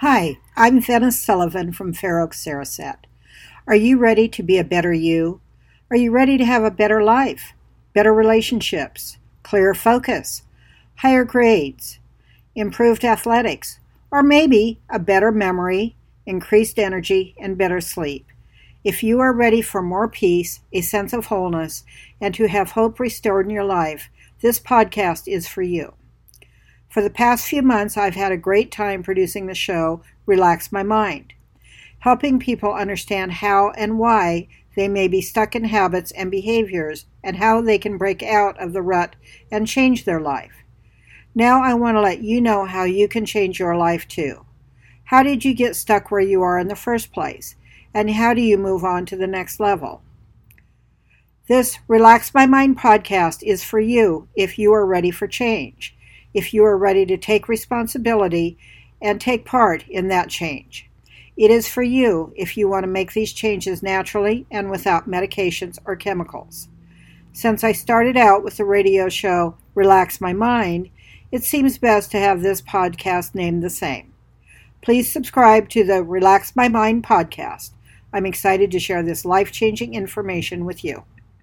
Hi, I'm Venice Sullivan from Fair Oaks Cereset. Are you ready to be a better you? Are you ready to have a better life, better relationships, clearer focus, higher grades, improved athletics, or maybe a better memory, increased energy, and better sleep? If you are ready for more peace, a sense of wholeness, and to have hope restored in your life, this podcast is for you. For the past few months, I've had a great time producing the show Relax My Mind, helping people understand how and why they may be stuck in habits and behaviors and how they can break out of the rut and change their life. Now, I want to let you know how you can change your life too. How did you get stuck where you are in the first place? And how do you move on to the next level? This Relax My Mind podcast is for you if you are ready for change, if you are ready to take responsibility and take part in that change. It is for you if you want to make these changes naturally and without medications or chemicals. Since I started out with the radio show Relax My Mind, it seems best to have this podcast named the same. Please subscribe to the Relax My Mind podcast. I'm excited to share this life changing information with you.